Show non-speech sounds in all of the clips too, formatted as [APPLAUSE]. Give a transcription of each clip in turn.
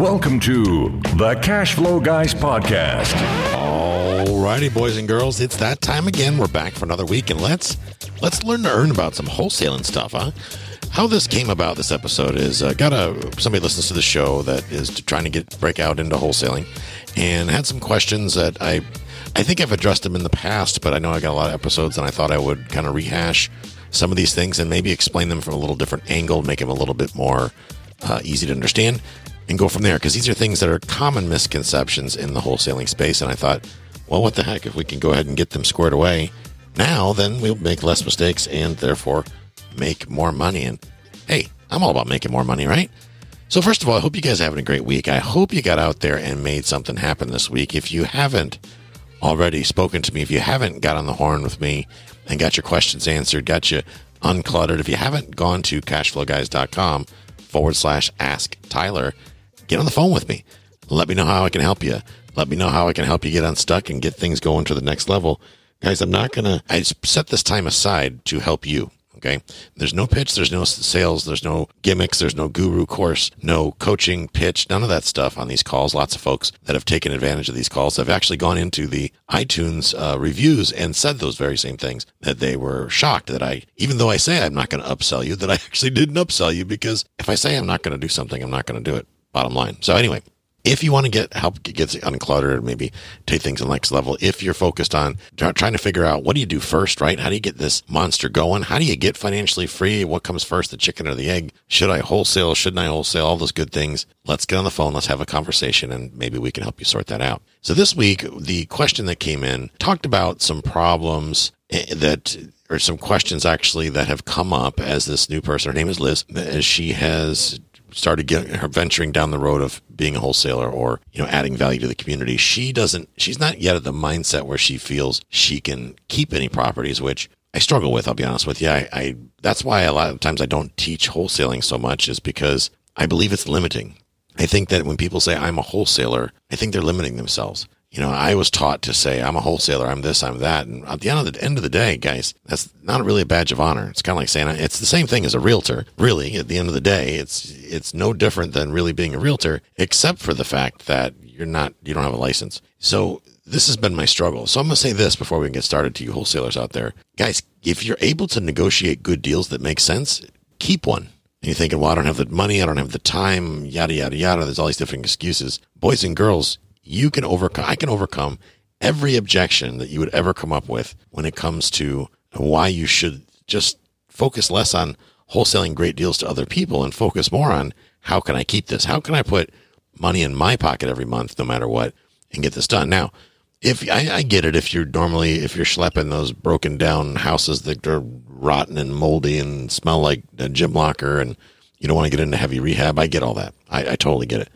Welcome to the Cash Flow Guys podcast. Alrighty, boys and girls, it's that time again. We're back for another week, and let's let's learn to earn about some wholesaling stuff, huh? How this came about, this episode is uh, got a somebody listens to the show that is trying to get break out into wholesaling, and had some questions that I I think I've addressed them in the past, but I know I got a lot of episodes, and I thought I would kind of rehash some of these things and maybe explain them from a little different angle, make them a little bit more uh, easy to understand and go from there because these are things that are common misconceptions in the wholesaling space. And I thought, well, what the heck? If we can go ahead and get them squared away now, then we'll make less mistakes and therefore make more money. And hey, I'm all about making more money, right? So, first of all, I hope you guys are having a great week. I hope you got out there and made something happen this week. If you haven't already spoken to me, if you haven't got on the horn with me and got your questions answered, got you uncluttered, if you haven't gone to cashflowguys.com forward slash ask Tyler, get on the phone with me. Let me know how I can help you. Let me know how I can help you get unstuck and get things going to the next level. Guys, I'm not going to, I set this time aside to help you. Okay. There's no pitch. There's no sales. There's no gimmicks. There's no guru course, no coaching pitch, none of that stuff on these calls. Lots of folks that have taken advantage of these calls have actually gone into the iTunes uh, reviews and said those very same things that they were shocked that I, even though I say I'm not going to upsell you, that I [LAUGHS] actually didn't upsell you because if I say I'm not going to do something, I'm not going to do it bottom line. So anyway, if you want to get help get uncluttered, maybe take things to the next level. If you're focused on trying to figure out what do you do first, right? How do you get this monster going? How do you get financially free? What comes first, the chicken or the egg? Should I wholesale? Shouldn't I wholesale? All those good things. Let's get on the phone. Let's have a conversation and maybe we can help you sort that out. So this week, the question that came in talked about some problems eh, that or some questions actually that have come up as this new person, her name is Liz, as she has started getting her venturing down the road of being a wholesaler or you know adding value to the community she doesn't she's not yet at the mindset where she feels she can keep any properties which i struggle with i'll be honest with you. I, I that's why a lot of times i don't teach wholesaling so much is because i believe it's limiting. I think that when people say i'm a wholesaler i think they're limiting themselves you know, I was taught to say I'm a wholesaler, I'm this, I'm that, and at the end of the end of the day, guys, that's not really a badge of honor. It's kind of like saying it's the same thing as a realtor. Really, at the end of the day, it's it's no different than really being a realtor, except for the fact that you're not you don't have a license. So this has been my struggle. So I'm going to say this before we can get started to you wholesalers out there, guys. If you're able to negotiate good deals that make sense, keep one. And you're thinking, well, I don't have the money, I don't have the time, yada yada yada. There's all these different excuses. Boys and girls, you can overcome, I can overcome every objection that you would ever come up with when it comes to why you should just focus less on wholesaling great deals to other people and focus more on how can I keep this? How can I put money in my pocket every month, no matter what, and get this done? Now, if I, I get it, if you're normally, if you're schlepping those broken down houses that are rotten and moldy and smell like a gym locker and you don't want to get into heavy rehab, I get all that. I, I totally get it.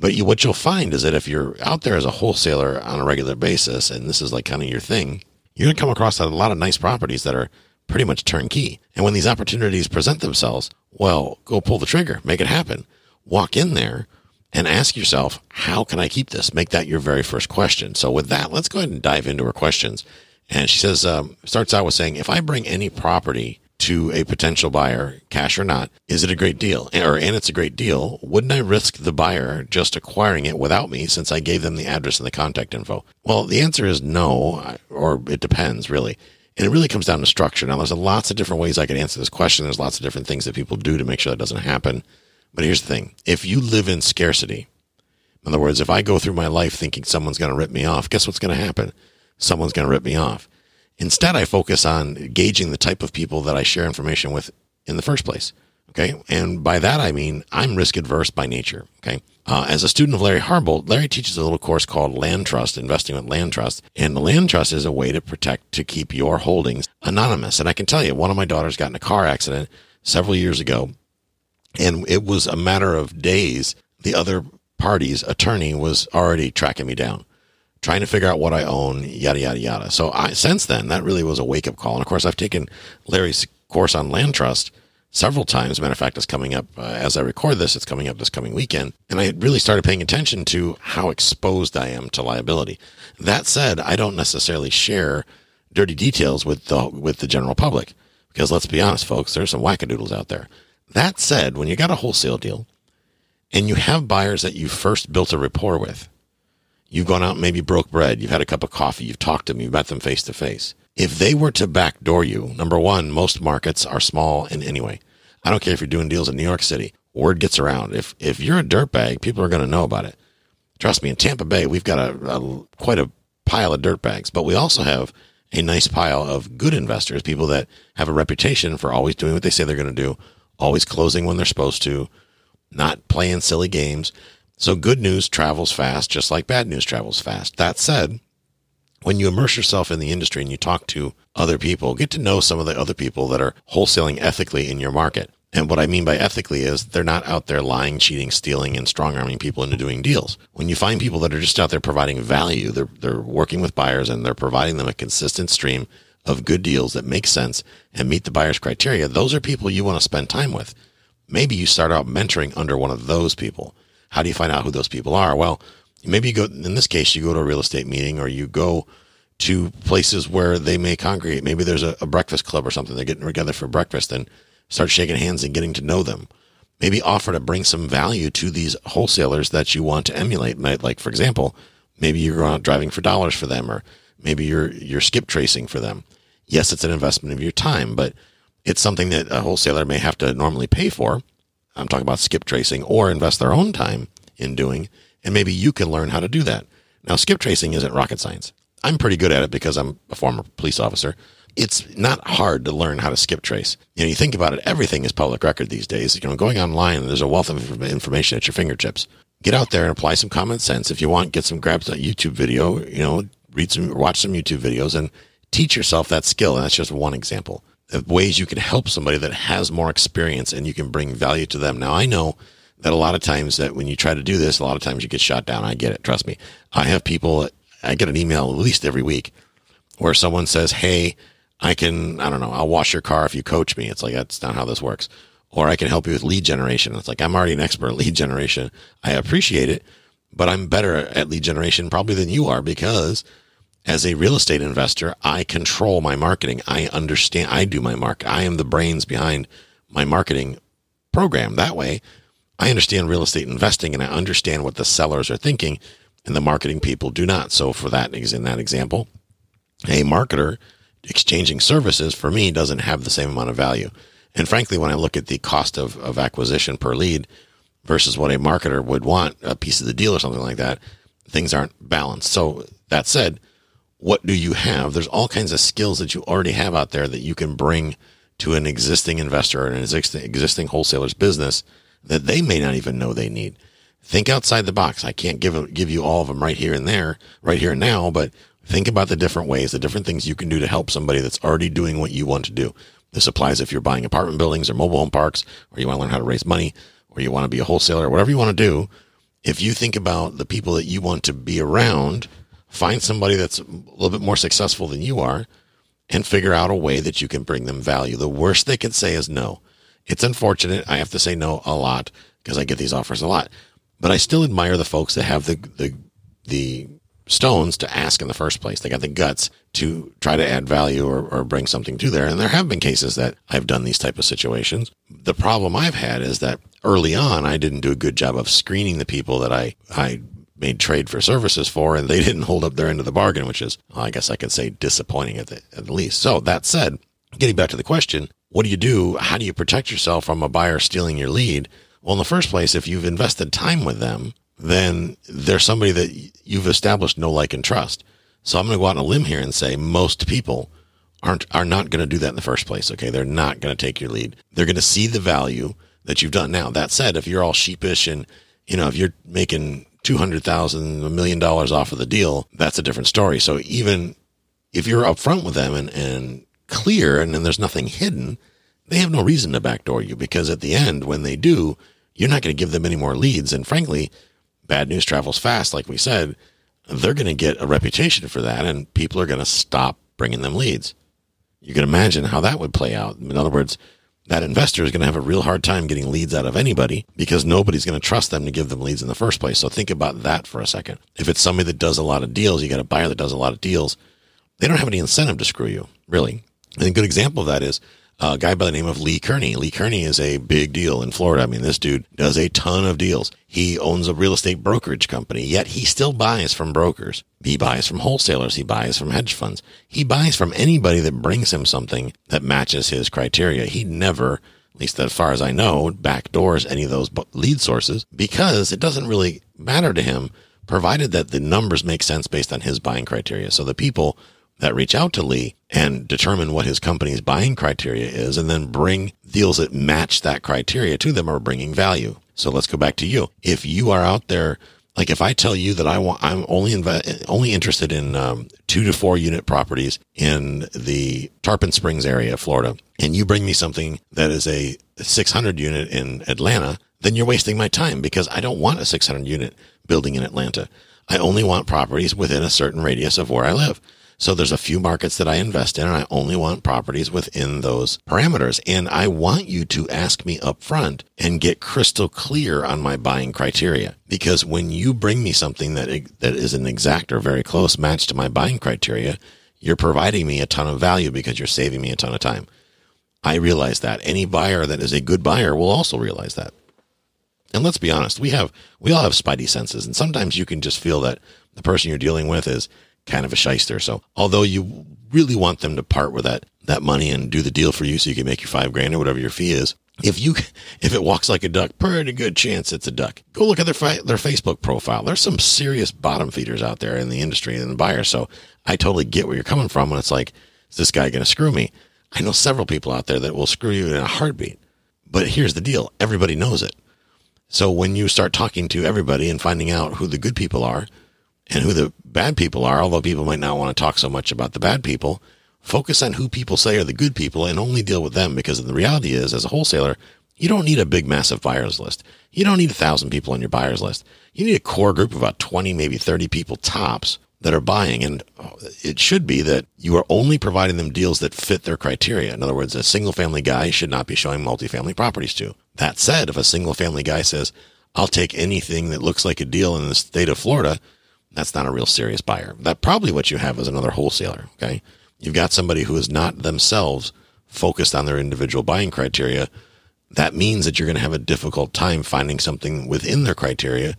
But you, what you'll find is that if you're out there as a wholesaler on a regular basis, and this is like kind of your thing, you're going to come across a lot of nice properties that are pretty much turnkey. And when these opportunities present themselves, well, go pull the trigger, make it happen. Walk in there and ask yourself, how can I keep this? Make that your very first question. So with that, let's go ahead and dive into her questions. And she says, um, starts out with saying, if I bring any property to a potential buyer, cash or not, is it a great deal? Or, and it's a great deal. Wouldn't I risk the buyer just acquiring it without me since I gave them the address and the contact info? Well, the answer is no, or it depends really. And it really comes down to structure. Now, there's lots of different ways I could answer this question. There's lots of different things that people do to make sure that doesn't happen. But here's the thing. If you live in scarcity, in other words, if I go through my life thinking someone's going to rip me off, guess what's going to happen? Someone's going to rip me off. Instead, I focus on gauging the type of people that I share information with in the first place. Okay. And by that, I mean I'm risk adverse by nature. Okay. Uh, as a student of Larry Harbolt, Larry teaches a little course called Land Trust, investing with Land Trust. And the Land Trust is a way to protect, to keep your holdings anonymous. And I can tell you, one of my daughters got in a car accident several years ago. And it was a matter of days. The other party's attorney was already tracking me down trying to figure out what I own, yada, yada, yada. So I, since then, that really was a wake up call. And of course, I've taken Larry's course on land trust several times. Matter of fact, it's coming up uh, as I record this. It's coming up this coming weekend. And I really started paying attention to how exposed I am to liability. That said, I don't necessarily share dirty details with the, with the general public because let's be honest, folks, there's some wackadoodles out there. That said, when you got a wholesale deal and you have buyers that you first built a rapport with. You've gone out and maybe broke bread. You've had a cup of coffee. You've talked to them. You've met them face to face. If they were to backdoor you, number one, most markets are small And anyway. I don't care if you're doing deals in New York City. Word gets around. If if you're a dirtbag, people are going to know about it. Trust me, in Tampa Bay, we've got a, a quite a pile of dirtbags, but we also have a nice pile of good investors, people that have a reputation for always doing what they say they're going to do, always closing when they're supposed to, not playing silly games. So good news travels fast, just like bad news travels fast. That said, when you immerse yourself in the industry and you talk to other people, get to know some of the other people that are wholesaling ethically in your market. And what I mean by ethically is they're not out there lying, cheating, stealing, and strong arming people into doing deals. When you find people that are just out there providing value, they're, they're working with buyers and they're providing them a consistent stream of good deals that make sense and meet the buyer's criteria. Those are people you want to spend time with. Maybe you start out mentoring under one of those people. How do you find out who those people are? Well, maybe you go, in this case, you go to a real estate meeting or you go to places where they may congregate. Maybe there's a, a breakfast club or something. They're getting together for breakfast and start shaking hands and getting to know them. Maybe offer to bring some value to these wholesalers that you want to emulate. Like, for example, maybe you're out driving for dollars for them, or maybe you're, you're skip tracing for them. Yes, it's an investment of your time, but it's something that a wholesaler may have to normally pay for. I'm talking about skip tracing or invest their own time in doing. And maybe you can learn how to do that. Now, skip tracing isn't rocket science. I'm pretty good at it because I'm a former police officer it's not hard to learn how to skip trace. You know, you think about it, everything is public record these days. You know, going online, there's a wealth of information at your fingertips. Get out there and apply some common sense. If you want, get some, grab a YouTube video, you know, read some, watch some YouTube videos and teach yourself that skill. And that's just one example ways you can help somebody that has more experience and you can bring value to them. Now, I know that a lot of times that when you try to do this, a lot of times you get shot down. I get it. Trust me. I have people, I get an email at least every week where someone says, Hey, I can, I don't know, I'll wash your car if you coach me. It's like, that's not how this works. Or I can help you with lead generation. It's like, I'm already an expert lead generation. I appreciate it, but I'm better at lead generation probably than you are because as a real estate investor, I control my marketing. I understand, I do my market. I am the brains behind my marketing program. That way, I understand real estate investing and I understand what the sellers are thinking and the marketing people do not. So for that, in that example, a marketer exchanging services for me doesn't have the same amount of value. And frankly, when I look at the cost of, of acquisition per lead versus what a marketer would want, a piece of the deal or something like that, things aren't balanced. So that said, what do you have? There's all kinds of skills that you already have out there that you can bring to an existing investor or an existing wholesaler's business that they may not even know they need. Think outside the box. I can't give give you all of them right here and there, right here and now, but Think about the different ways, the different things you can do to help somebody that's already doing what you want to do. This applies if you're buying apartment buildings or mobile home parks, or you want to learn how to raise money, or you want to be a wholesaler, or whatever you want to do. If you think about the people that you want to be around, find somebody that's a little bit more successful than you are and figure out a way that you can bring them value. The worst they can say is no. It's unfortunate. I have to say no a lot because I get these offers a lot, but I still admire the folks that have the, the, the stones to ask in the first place. They got the guts to try to add value or, or bring something to there. And there have been cases that I've done these type of situations. The problem I've had is that early on, I didn't do a good job of screening the people that I, I made trade for services for, and they [LAUGHS] didn't hold up their end of the bargain, which is, I guess I could say disappointing at the, at the least. So that said, getting back to the question, what do you do? How do you protect yourself from a buyer stealing your lead? Well, in the first place, if you've invested time with them, then they're somebody that you've established no like and trust. So I'm going to go out on a limb here and say most people aren't are not going to do that in the first place. Okay, they're not going to take your lead. They're going to see the value that you've done. Now that said, if you're all sheepish and you know if you're making two hundred thousand, a million dollars off of the deal, that's a different story. So even if you're upfront with them and and clear, and then there's nothing hidden, they have no reason to backdoor you because at the end, when they do, you're not going to give them any more leads. And frankly, bad news travels fast, like we said, they're going to get a reputation for that and people are going to stop bringing them leads. You can imagine how that would play out. In other words, that investor is going to have a real hard time getting leads out of anybody because nobody's going to trust them to give them leads in the first place. So think about that for a second. If it's somebody that does a lot of deals, you got a buyer that does a lot of deals, they don't have any incentive to screw you, really. And a good example of that is a guy by the name of Lee Kearney. Lee Kearney is a big deal in Florida. I mean, this dude does a ton of deals. He owns a real estate brokerage company, yet he still buys from brokers. He buys from wholesalers. He buys from hedge funds. He buys from anybody that brings him something that matches his criteria. He never, at least as far as I know, backdoors any of those lead sources because it doesn't really matter to him provided that the numbers make sense based on his buying criteria. So the people that reach out to Lee and determine what his company's buying criteria is and then bring deals that match that criteria to them are bringing value. So let's go back to you. If you are out there, like if I tell you that I want, I'm only inv- only interested in um, two to four unit properties in the Tarpon Springs area Florida, and you bring me something that is a 600 unit in Atlanta, then you're wasting my time because I don't want a 600 unit building in Atlanta. I only want properties within a certain radius of where I live. So there's a few markets that I invest in and I only want properties within those parameters. And I want you to ask me up front and get crystal clear on my buying criteria. Because when you bring me something that, that is an exact or very close match to my buying criteria, you're providing me a ton of value because you're saving me a ton of time. I realize that any buyer that is a good buyer will also realize that. And let's be honest, we have, we all have spidey senses. And sometimes you can just feel that the person you're dealing with is kind of a shyster. So although you really want them to part with that, that money and do the deal for you so you can make your five grand or whatever your fee is, if you, [LAUGHS] if it walks like a duck, pretty good chance it's a duck. Go look at their, fi- their Facebook profile. There's some serious bottom feeders out there in the industry and the buyer. So I totally get where you're coming from when it's like, is this guy going to screw me? I know several people out there that will screw you in a heartbeat. But here's the deal. Everybody knows it. So when you start talking to everybody and finding out who the good people are, and who the bad people are, although people might not want to talk so much about the bad people, focus on who people say are the good people and only deal with them because the reality is, as a wholesaler, you don't need a big, massive buyers list. You don't need a thousand people on your buyers list. You need a core group of about 20, maybe 30 people tops that are buying. And it should be that you are only providing them deals that fit their criteria. In other words, a single family guy should not be showing multifamily properties to. That said, if a single family guy says, I'll take anything that looks like a deal in the state of Florida, that's not a real serious buyer. That probably what you have is another wholesaler. Okay. You've got somebody who is not themselves focused on their individual buying criteria. That means that you're going to have a difficult time finding something within their criteria.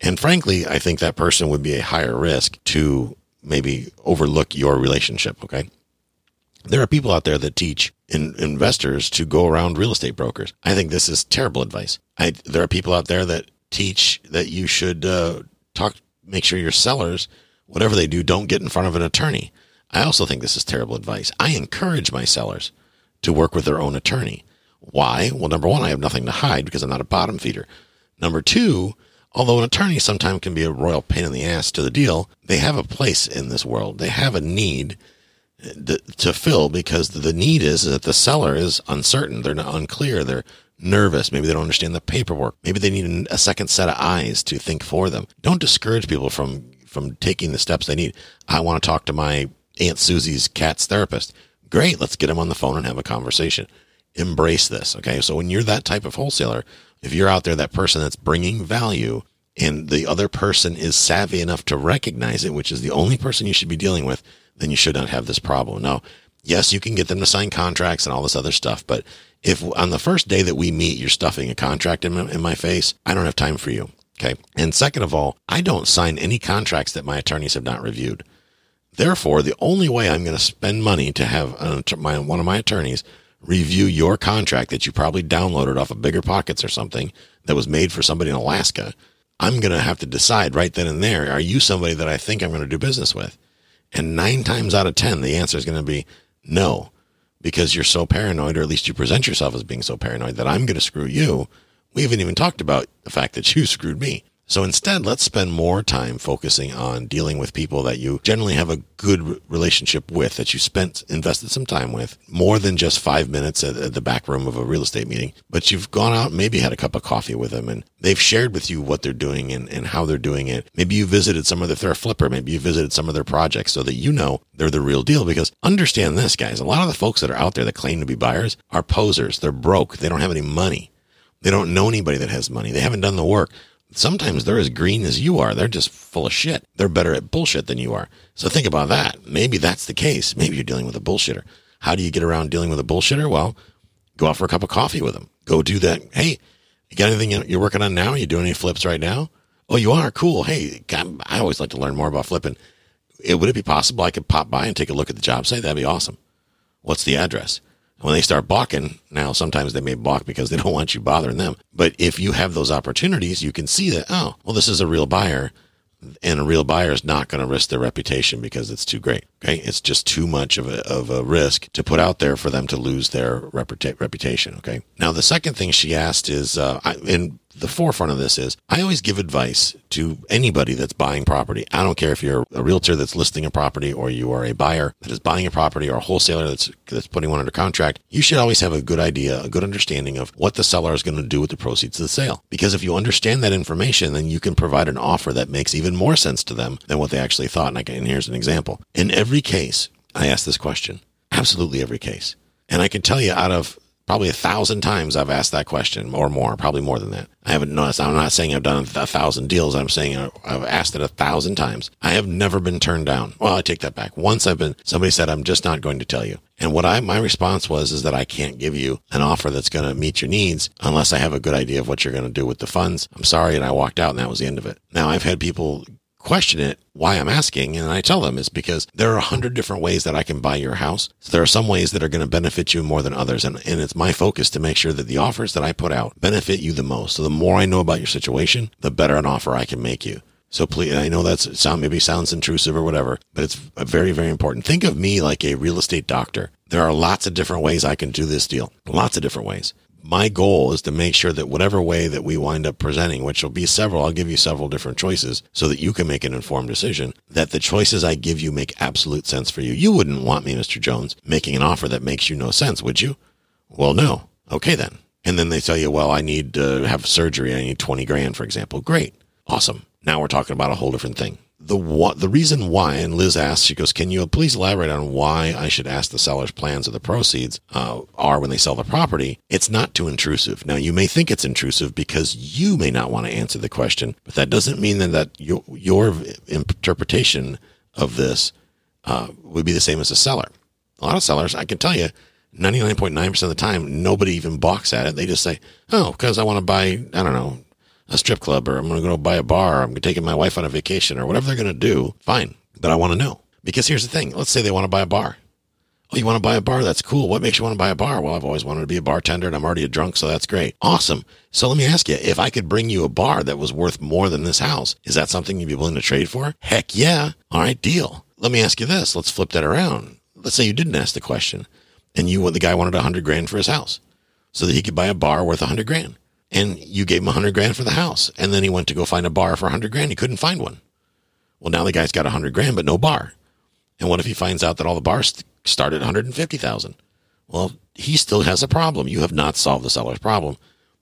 And frankly, I think that person would be a higher risk to maybe overlook your relationship. Okay. There are people out there that teach in investors to go around real estate brokers. I think this is terrible advice. I, there are people out there that teach that you should uh, talk make sure your sellers, whatever they do, don't get in front of an attorney. I also think this is terrible advice. I encourage my sellers to work with their own attorney. Why? Well, number one, I have nothing to hide because I'm not a bottom feeder. Number two, although an attorney sometimes can be a royal pain in the ass to the deal, they have a place in this world. They have a need to fill because the need is that the seller is uncertain. They're not unclear. They're nervous. Maybe they don't understand the paperwork. Maybe they need a second set of eyes to think for them. Don't discourage people from, from taking the steps they need. I want to talk to my Aunt Susie's cat's therapist. Great. Let's get them on the phone and have a conversation. Embrace this. Okay. So when you're that type of wholesaler, if you're out there, that person that's bringing value and the other person is savvy enough to recognize it, which is the only person you should be dealing with, then you should not have this problem. Now, yes, you can get them to sign contracts and all this other stuff, but if on the first day that we meet, you're stuffing a contract in my, in my face, I don't have time for you. Okay. And second of all, I don't sign any contracts that my attorneys have not reviewed. Therefore, the only way I'm going to spend money to have an, my, one of my attorneys review your contract that you probably downloaded off of Bigger Pockets or something that was made for somebody in Alaska, I'm going to have to decide right then and there, are you somebody that I think I'm going to do business with? And nine times out of 10, the answer is going to be no because you're so paranoid, or at least you present yourself as being so paranoid that I'm going to screw you. We haven't even talked about the fact that you [LAUGHS] screwed me. So instead, let's spend more time focusing on dealing with people that you generally have a good relationship with, that you spent, invested some time with, more than just five minutes at, the back room of a real estate meeting. But you've gone out, maybe had a cup of coffee with them and they've shared with you what they're doing and, and how they're doing it. Maybe you visited some of their, they're flipper. Maybe you visited some of their projects so that you know they're the real deal. Because understand this, guys, a lot of the folks that are out there that claim to be buyers are posers. They're broke. They don't have any money. They don't know anybody that has money. They haven't done the work sometimes they're as green as you are. They're just full of shit. They're better at bullshit than you are. So think about that. Maybe that's the case. Maybe you're dealing with a bullshitter. How do you get around dealing with a bullshitter? Well, go out for a cup of coffee with them. Go do that. Hey, you got anything you're working on now? You doing any flips right now? Oh, you are? Cool. Hey, I always like to learn more about flipping. It, would it be possible I could pop by and take a look at the job site? That'd be awesome. What's the address? When they start balking, now sometimes they may balk because they don't [LAUGHS] want you bothering them. But if you have those opportunities, you can see that, oh, well, this is a real buyer and a real buyer is not going to risk their reputation because it's too great. Okay. It's just too much of a, of a risk to put out there for them to lose their reputa- reputation. Okay. Now, the second thing she asked is, uh, I, and the forefront of this is I always give advice to anybody that's buying property. I don't care if you're a realtor that's listing a property or you are a buyer that is buying a property or a wholesaler that's, that's putting one under contract. You should always have a good idea, a good understanding of what the seller is going to do with the proceeds of the sale. Because if you understand that information, then you can provide an offer that makes even more sense to them than what they actually thought. And, I can, and here's an example. In every case, I ask this question. Absolutely every case. And I can tell you out of Probably a thousand times I've asked that question or more, probably more than that. I haven't noticed. I'm not saying I've done a thousand deals. I'm saying I've asked it a thousand times. I have never been turned down. Well, I take that back. Once I've been, somebody said, I'm just not going to tell you. And what I, my response was, is that I can't give you an offer that's going to meet your needs unless I have a good idea of what you're going to do with the funds. I'm sorry. And I walked out and that was the end of it. Now I've had people question it, why I'm asking, and I tell them is because there are a hundred different ways that I can buy your house. So there are some ways that are going to benefit you more than others. And, and it's my focus to make sure that the offers that I put out benefit you the most. So the more I know about your situation, the better an offer I can make you. So please, I know that's sound maybe sounds intrusive or whatever, but it's very, very important. Think of me like a real estate doctor. There are lots of different ways I can do this deal. Lots of different ways my goal is to make sure that whatever way that we wind up presenting, which will be several, I'll give you several different choices so that you can make an informed decision, that the choices I give you make absolute sense for you. You wouldn't want me, Mr. Jones, making an offer that makes you no sense, would you? Well, no. Okay, then. And then they tell you, well, I need to have surgery. I need 20 grand, for example. Great. Awesome. Now we're talking about a whole different thing the the reason why, and Liz asks, she goes, "Can you please elaborate on why I should ask the seller's plans of the proceeds uh, are when they sell the property?" It's not too intrusive. Now, you may think it's intrusive because you may not want to answer the question, but that doesn't mean that, that your your interpretation of this uh, would be the same as the seller. A lot of sellers, I can tell you, 99.9% of the time, nobody even balks at it. They just say, "Oh, because I want to buy, I don't know, a strip club or I'm going to go buy a bar. I'm taking my wife on a vacation or whatever they're going to do. Fine. But I want to know because here's the thing. Let's say they want to buy a bar. Oh, you want to buy a bar? That's cool. What makes you want to buy a bar? Well, I've always wanted to be a bartender and I'm already a drunk. So that's great. Awesome. So let me ask you, if I could bring you a bar that was worth more than this house, is that something you'd be willing to trade for? Heck yeah. All right. Deal. Let me ask you this. Let's flip that around. Let's say you didn't ask the question and you, the guy wanted a hundred grand for his house so that he could buy a bar worth a hundred grand and you gave him a hundred grand for the house. And then he went to go find a bar for a hundred grand. He couldn't find one. Well, now the guy's got a hundred grand, but no bar. And what if he finds out that all the bars start at 150,000? Well, he still has a problem. You have not solved the seller's problem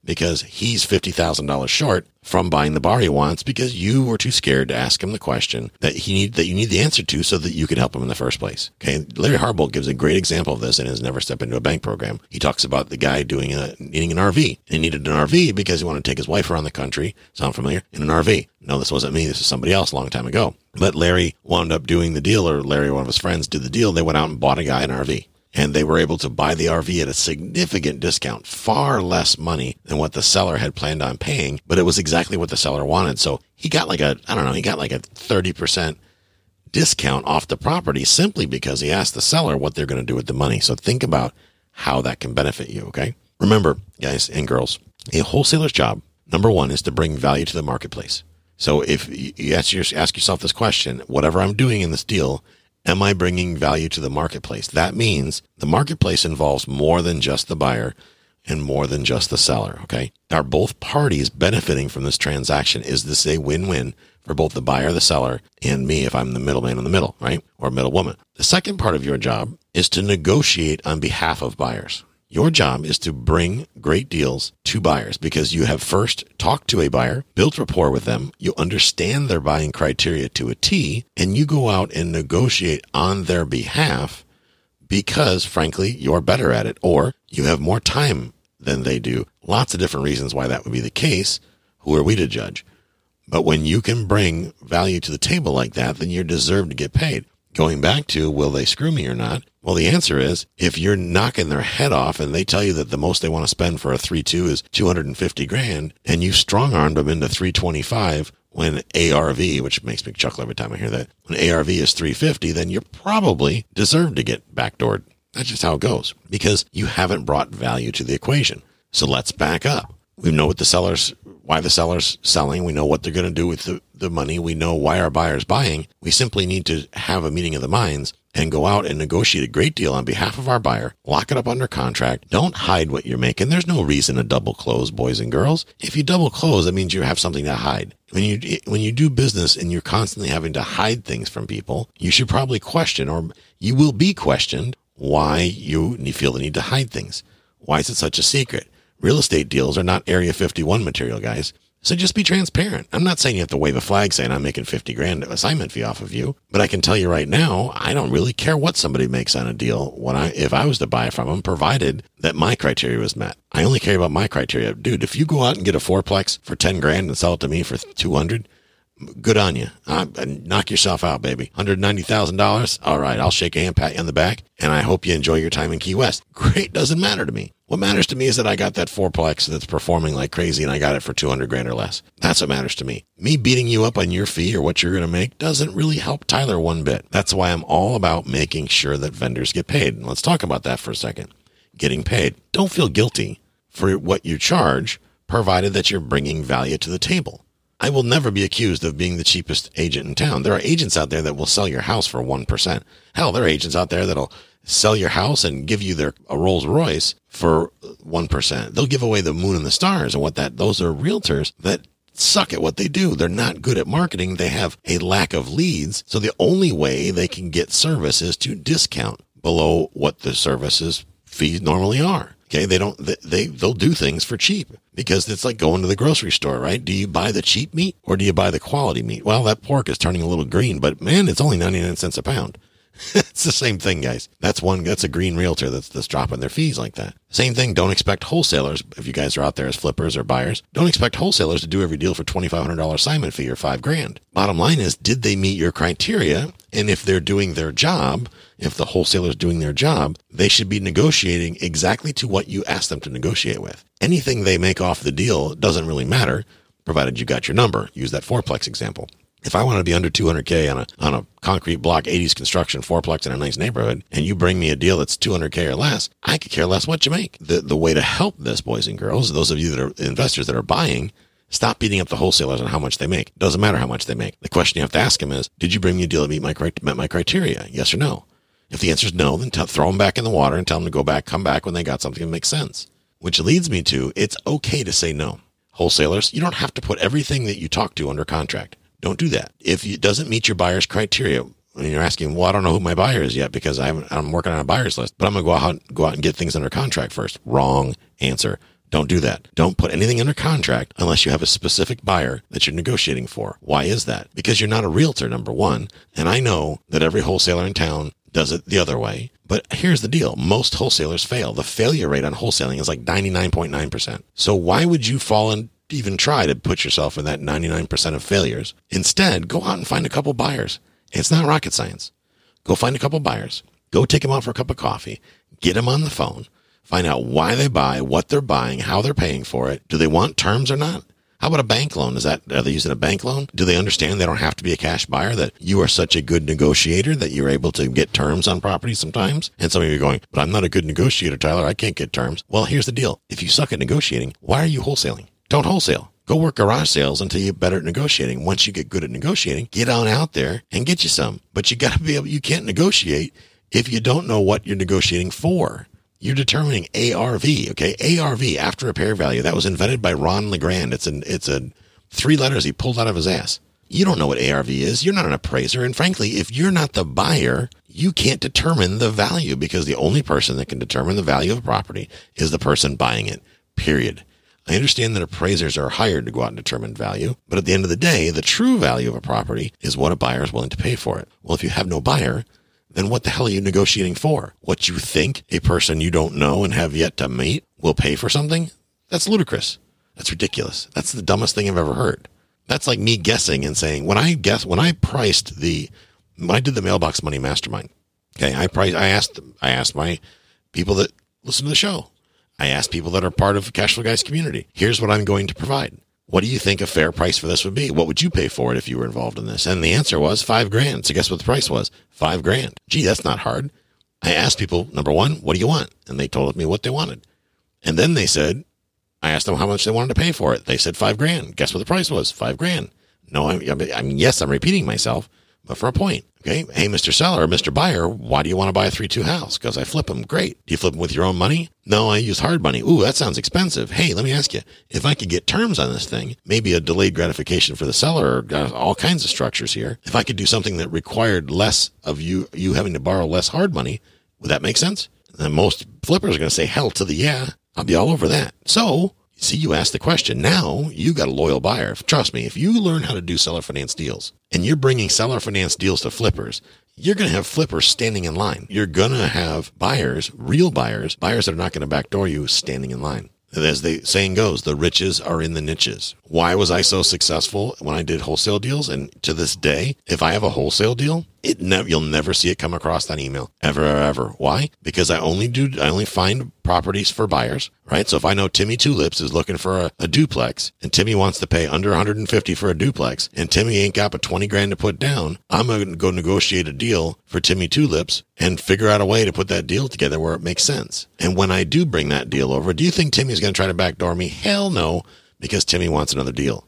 because he's $50,000 short from buying the bar he wants because you were too scared to ask him the question that he need that you need the answer to so that you could help him in the first place. Okay. Larry Harbolt gives a great example of this in his Never Step Into a Bank program. He talks about the guy doing a, needing an RV he needed an RV because he wanted to take his wife around the country. Sound familiar? In an RV. No, this wasn't me. This is somebody else a long time ago. But Larry wound up doing the deal or Larry, one of his friends did the deal. They went out and bought a guy an RV and they were able to buy the RV at a significant discount, far less money than what the seller had planned on paying, but it was exactly what the seller wanted. So he got like a, I don't know, he got like a 30% discount off the property simply because he asked the seller what they're going to do with the money. So think about how that can benefit you. Okay. Remember, guys and girls, a wholesaler's job, number one, is to bring value to the marketplace. So if you ask, yourself this question, whatever I'm doing in this deal, Am I bringing value to the marketplace? That means the marketplace involves more than just the buyer and more than just the seller. Okay. Are both parties benefiting from this transaction? Is this a win-win for both the buyer, the seller, and me if I'm the middleman in the middle, right? Or middle woman. The second part of your job is to negotiate on behalf of buyers. Your job is to bring great deals to buyers because you have first talked to a buyer, built rapport with them, you understand their buying criteria to a T, and you go out and negotiate on their behalf because, frankly, you're better at it or you have more time than they do. Lots of different reasons why that would be the case. Who are we to judge? But when you can bring value to the table like that, then you're deserved to get paid. Going back to will they screw me or not? Well, the answer is if you're knocking their head off and they tell you that the most they want to spend for a 3-2 is 250 grand and you strong armed them into 325 when ARV, which makes me chuckle every time I hear that, when ARV is 350, then you probably deserve to get backdoored. That's just how it goes because you haven't brought value to the equation. So let's back up. We know what the sellers, why the seller's selling. We know what they're going to do with the, the money. We know why our buyer's buying. We simply need to have a meeting of the minds and go out and negotiate a great deal on behalf of our buyer, lock it up under contract. Don't hide what you're making. There's no reason to double close, boys and girls. If you double close, that means you have something to hide. When you when you do business and you're constantly having to hide things from people, you should probably question or you will be questioned why you feel the need to hide things. Why is it such a secret? Real estate deals are not Area 51 material, guys. So just be transparent. I'm not saying you have to wave a flag saying I'm making 50 grand assignment fee off of you, but I can tell you right now, I don't really care what somebody makes on a deal when I, if I was to buy from them, provided that my criteria was met. I only care about my criteria. Dude, if you go out and get a fourplex for 10 grand and sell it to me for 200, good on you. Uh, knock yourself out, baby. $190,000. All right. I'll shake a hand, pat you on the back, and I hope you enjoy your time in Key West. [LAUGHS] Great. Doesn't matter to me. What matters to me is that I got that fourplex that's performing like crazy and I got it for 200 grand or less. That's what matters to me. Me beating you up on your fee or what you're going to make doesn't really help Tyler one bit. That's why I'm all about making sure that vendors get paid. And let's talk about that for a second. Getting paid. Don't feel guilty for what you charge, provided that you're bringing value to the table. I will never be accused of being the cheapest agent in town. There are agents out there that will sell your house for 1%. Hell, there are agents out there that'll sell your house and give you their a Rolls Royce for 1%. They'll give away the moon and the stars and what that, those are realtors that suck at what they do. They're not good at marketing. They have a lack of leads. So the only way they can get service is to discount below what the services fees normally are. Okay. They don't, they, they, they'll do things for cheap because it's like going to the grocery store, right? Do you buy the cheap meat or do you buy the quality meat? Well, that pork is turning a little green, but man, it's only 99 cents a pound. [LAUGHS] it's the same thing, guys. That's one, that's a green realtor that's, that's dropping their fees like that. Same thing. Don't expect wholesalers. If you guys are out there as flippers or buyers, don't expect wholesalers to do every deal for $2,500 assignment fee or five grand. Bottom line is, did they meet your criteria? And if they're doing their job, if the wholesaler's doing their job, they should be negotiating exactly to what you asked them to negotiate with. Anything they make off the deal doesn't really matter, provided you got your number. Use that fourplex example. If I want to be under 200K on a, on a concrete block, 80s construction, fourplex in a nice neighborhood, and you bring me a deal that's 200K or less, I could care less what you make. The, the way to help this, boys and girls, those of you that are investors that are buying, Stop beating up the wholesalers on how much they make. Doesn't matter how much they make. The question you have to ask them is, did you bring me a deal that meet my, met my criteria? Yes or no? If the answer is no, then t- throw them back in the water and tell them to go back, come back when they got something that makes sense. Which leads me to, it's okay to say no. Wholesalers, you don't have to put everything that you talk to under contract. Don't do that. If it doesn't meet your buyer's criteria, and you're asking, well, I don't know who my buyer is yet because I am working on a buyer's list, but I'm going to go out, go out and get things under contract first. Wrong answer. Don't do that. Don't put anything under contract unless you have a specific buyer that you're negotiating for. Why is that? Because you're not a realtor, number one. And I know that every wholesaler in town does it the other way. But here's the deal. Most wholesalers fail. The failure rate on wholesaling is like 99.9%. So why would you fall in even try to put yourself in that 99% of failures. Instead, go out and find a couple buyers. It's not rocket science. Go find a couple buyers. Go take them out for a cup of coffee. Get them on the phone. Find out why they buy, what they're buying, how they're paying for it. Do they want terms or not? How about a bank loan? Is that, are they using a bank loan? Do they understand they don't have to be a cash buyer, that you are such a good negotiator that you're able to get terms on property sometimes? And some of you are going, but I'm not a good negotiator, Tyler. I can't get terms. Well, here's the deal. If you suck at negotiating, why are you wholesaling? Don't wholesale. Go work garage sales until you're better at negotiating. Once you get good at negotiating, get on out there and get you some. But you got to be able, you can't negotiate if you don't know what you're negotiating for. You're determining ARV, okay? ARV, after repair value. That was invented by Ron LeGrand. It's an, it's a three letters he pulled out of his ass. You don't know what ARV is. You're not an appraiser. And frankly, if you're not the buyer, you can't determine the value because the only person that can determine the value of a property is the person buying it, period. I understand that appraisers are hired to go out and determine value, but at the end of the day, the true value of a property is what a buyer is willing to pay for it. Well, if you have no buyer, then what the hell are you negotiating for? What you think a person you don't know and have yet to meet will pay for something? That's ludicrous. That's ridiculous. That's the dumbest thing I've ever heard. That's like me guessing and saying, when I guess, when I priced the I did the mailbox money mastermind. Okay, I price, I asked I asked my people that listen to the show. I asked people that are part of Cashflow Guys community. Here's what I'm going to provide. What do you think a fair price for this would be? What would you pay for it if you were involved in this? And the answer was five grand. So guess what the price was? Five grand. Gee, that's not hard. I asked people, number one, what do you want? And they told me what they wanted. And then they said, I asked them how much they wanted to pay for it. They said five grand. Guess what the price was? Five grand. No, I mean, yes, I'm repeating myself, but for a point. Okay. Hey, Mr. Seller, Mr. Buyer, why do you want to buy a 3-2 house? Because I flip them. Great. Do you flip them with your own money? No, I use hard money. Ooh, that sounds expensive. Hey, let me ask you, if I could get terms on this thing, maybe a delayed gratification for the seller, uh, all kinds of structures here. If I could do something that required less of you, you having to borrow less hard money, would that make sense? And most flippers are going to say hell to the yeah. I'll be all over that. So See, you asked the question. Now you got a loyal buyer. Trust me, if you learn how to do seller finance deals and you're bringing seller finance deals to flippers, you're going to have flippers standing in line. You're going to have buyers, real buyers, buyers that are not going to backdoor you standing in line. As the saying goes, the riches are in the niches. Why was I so successful when I did wholesale deals? And to this day, if I have a wholesale deal, it never you'll never see it come across that email ever, ever. Why? Because I only do I only find properties for buyers, right? So if I know Timmy Tulips is looking for a, a duplex and Timmy wants to pay under 150 for a duplex and Timmy ain't got but 20 grand to put down, I'm going to go negotiate a deal for Timmy Tulips and figure out a way to put that deal together where it makes sense. And when I do bring that deal over, do you think Timmy's going to try to backdoor me? Hell no, because Timmy wants another deal.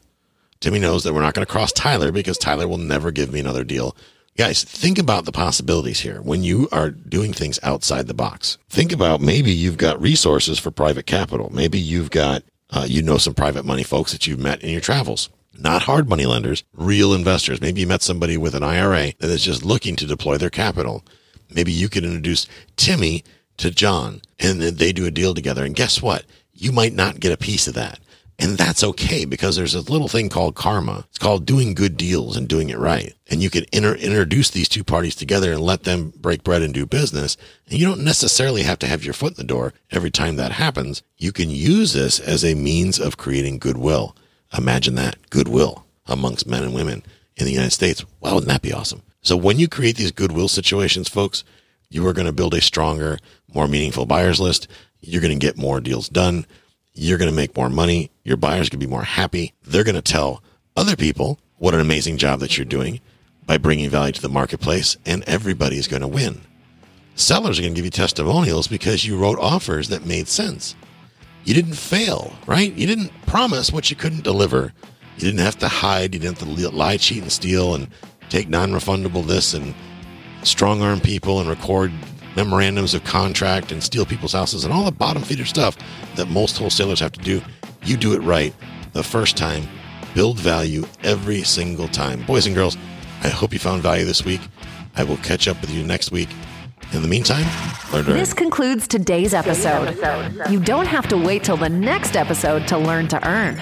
Timmy knows that we're not going to cross Tyler because Tyler will never give me another deal Guys, think about the possibilities here when you are doing things outside the box. Think about maybe you've got resources for private capital. Maybe you've got, uh, you know, some private money folks that you've met in your travels. Not hard money lenders, real investors. Maybe you met somebody with an IRA that is just looking to deploy their capital. Maybe you could introduce Timmy to John and then they do a deal together. And guess what? You might not get a piece of that. And that's okay because there's a little thing called karma. It's called doing good deals and doing it right. And you can inter- introduce these two parties together and let them break bread and do business. And you don't necessarily have to have your foot in the door every time that happens. You can use this as a means of creating goodwill. Imagine that goodwill amongst men and women in the United States. Wow, wouldn't that be awesome? So when you create these goodwill situations, folks, you are going to build a stronger, more meaningful buyers list. You're going to get more deals done. You're going to make more money. Your buyers going to be more happy. They're going to tell other people what an amazing job that you're doing by bringing value to the marketplace, and everybody is going to win. Sellers are going to give you testimonials because you wrote offers that made sense. You didn't fail, right? You didn't promise what you couldn't deliver. You didn't have to hide. You didn't have to lie, cheat, and steal and take non refundable this and strong arm people and record memorandums of contract and steal people's houses and all the bottom feeder stuff that most wholesalers have to do. You do it right the first time. Build value every single time. Boys and girls, I hope you found value this week. I will catch up with you next week. In the meantime, learn to earn. This concludes today's episode. You don't have to wait till the next episode to learn to earn.